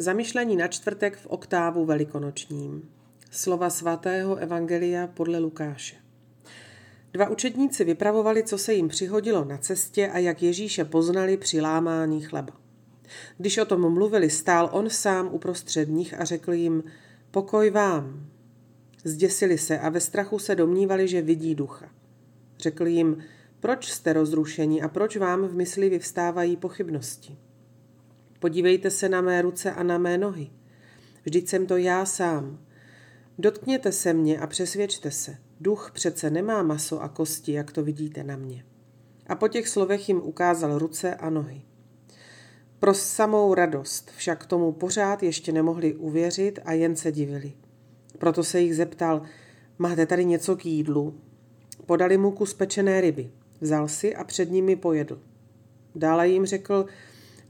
Zamyšlení na čtvrtek v oktávu velikonočním. Slova svatého Evangelia podle Lukáše. Dva učedníci vypravovali, co se jim přihodilo na cestě a jak Ježíše poznali při lámání chleba. Když o tom mluvili, stál on sám uprostřed nich a řekl jim, pokoj vám. Zděsili se a ve strachu se domnívali, že vidí ducha. Řekl jim, proč jste rozrušeni a proč vám v mysli vyvstávají pochybnosti? Podívejte se na mé ruce a na mé nohy. Vždyť jsem to já sám. Dotkněte se mě a přesvědčte se. Duch přece nemá maso a kosti, jak to vidíte na mě. A po těch slovech jim ukázal ruce a nohy. Pro samou radost však tomu pořád ještě nemohli uvěřit a jen se divili. Proto se jich zeptal, máte tady něco k jídlu? Podali mu kus pečené ryby. Vzal si a před nimi pojedl. Dále jim řekl,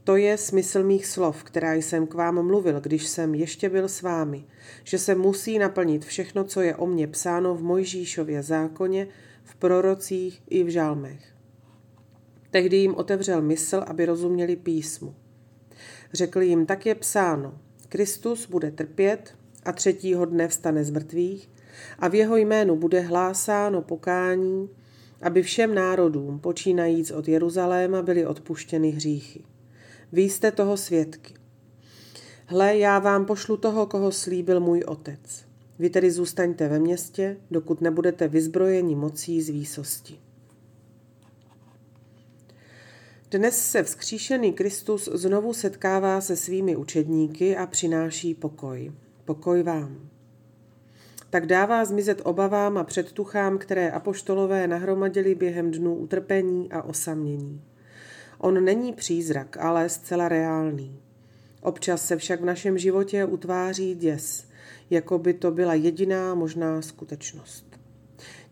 to je smysl mých slov, která jsem k vám mluvil, když jsem ještě byl s vámi, že se musí naplnit všechno, co je o mně psáno v Mojžíšově zákoně, v prorocích i v žálmech. Tehdy jim otevřel mysl, aby rozuměli písmu. Řekl jim, tak je psáno, Kristus bude trpět a třetího dne vstane z mrtvých a v jeho jménu bude hlásáno pokání, aby všem národům, počínajíc od Jeruzaléma, byly odpuštěny hříchy. Vy jste toho svědky. Hle, já vám pošlu toho, koho slíbil můj otec. Vy tedy zůstaňte ve městě, dokud nebudete vyzbrojeni mocí z výsosti. Dnes se vzkříšený Kristus znovu setkává se svými učedníky a přináší pokoj. Pokoj vám. Tak dává zmizet obavám a předtuchám, které apoštolové nahromadili během dnů utrpení a osamění. On není přízrak, ale zcela reálný. Občas se však v našem životě utváří děs, jako by to byla jediná možná skutečnost.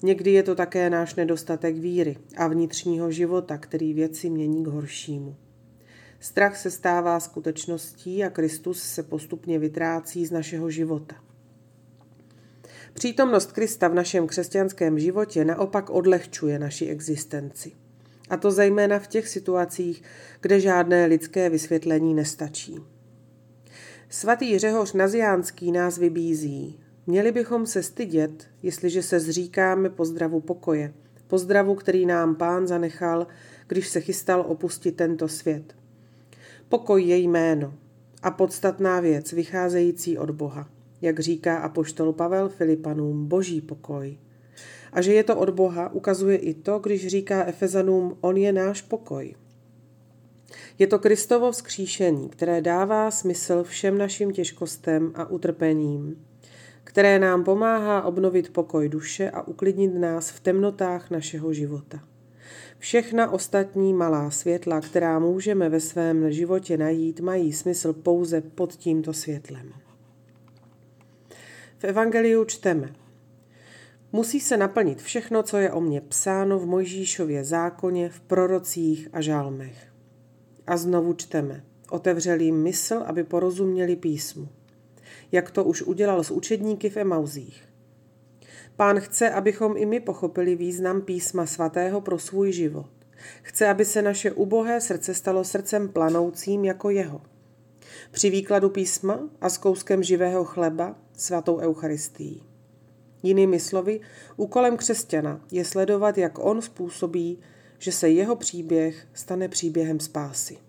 Někdy je to také náš nedostatek víry a vnitřního života, který věci mění k horšímu. Strach se stává skutečností a Kristus se postupně vytrácí z našeho života. Přítomnost Krista v našem křesťanském životě naopak odlehčuje naši existenci. A to zejména v těch situacích, kde žádné lidské vysvětlení nestačí. Svatý Řehoř Naziánský nás vybízí. Měli bychom se stydět, jestliže se zříkáme pozdravu pokoje, pozdravu, který nám pán zanechal, když se chystal opustit tento svět. Pokoj je jméno a podstatná věc vycházející od Boha, jak říká apoštol Pavel Filipanům, boží pokoj. A že je to od Boha, ukazuje i to, když říká Efezanům, on je náš pokoj. Je to Kristovo vzkříšení, které dává smysl všem našim těžkostem a utrpením, které nám pomáhá obnovit pokoj duše a uklidnit nás v temnotách našeho života. Všechna ostatní malá světla, která můžeme ve svém životě najít, mají smysl pouze pod tímto světlem. V Evangeliu čteme. Musí se naplnit všechno, co je o mně psáno v Mojžíšově zákoně, v prorocích a žálmech. A znovu čteme. Otevřeli jim mysl, aby porozuměli písmu. Jak to už udělal s učedníky v Emauzích. Pán chce, abychom i my pochopili význam písma svatého pro svůj život. Chce, aby se naše ubohé srdce stalo srdcem planoucím jako jeho. Při výkladu písma a s kouskem živého chleba svatou Eucharistii. Jinými slovy, úkolem křesťana je sledovat, jak on způsobí, že se jeho příběh stane příběhem spásy.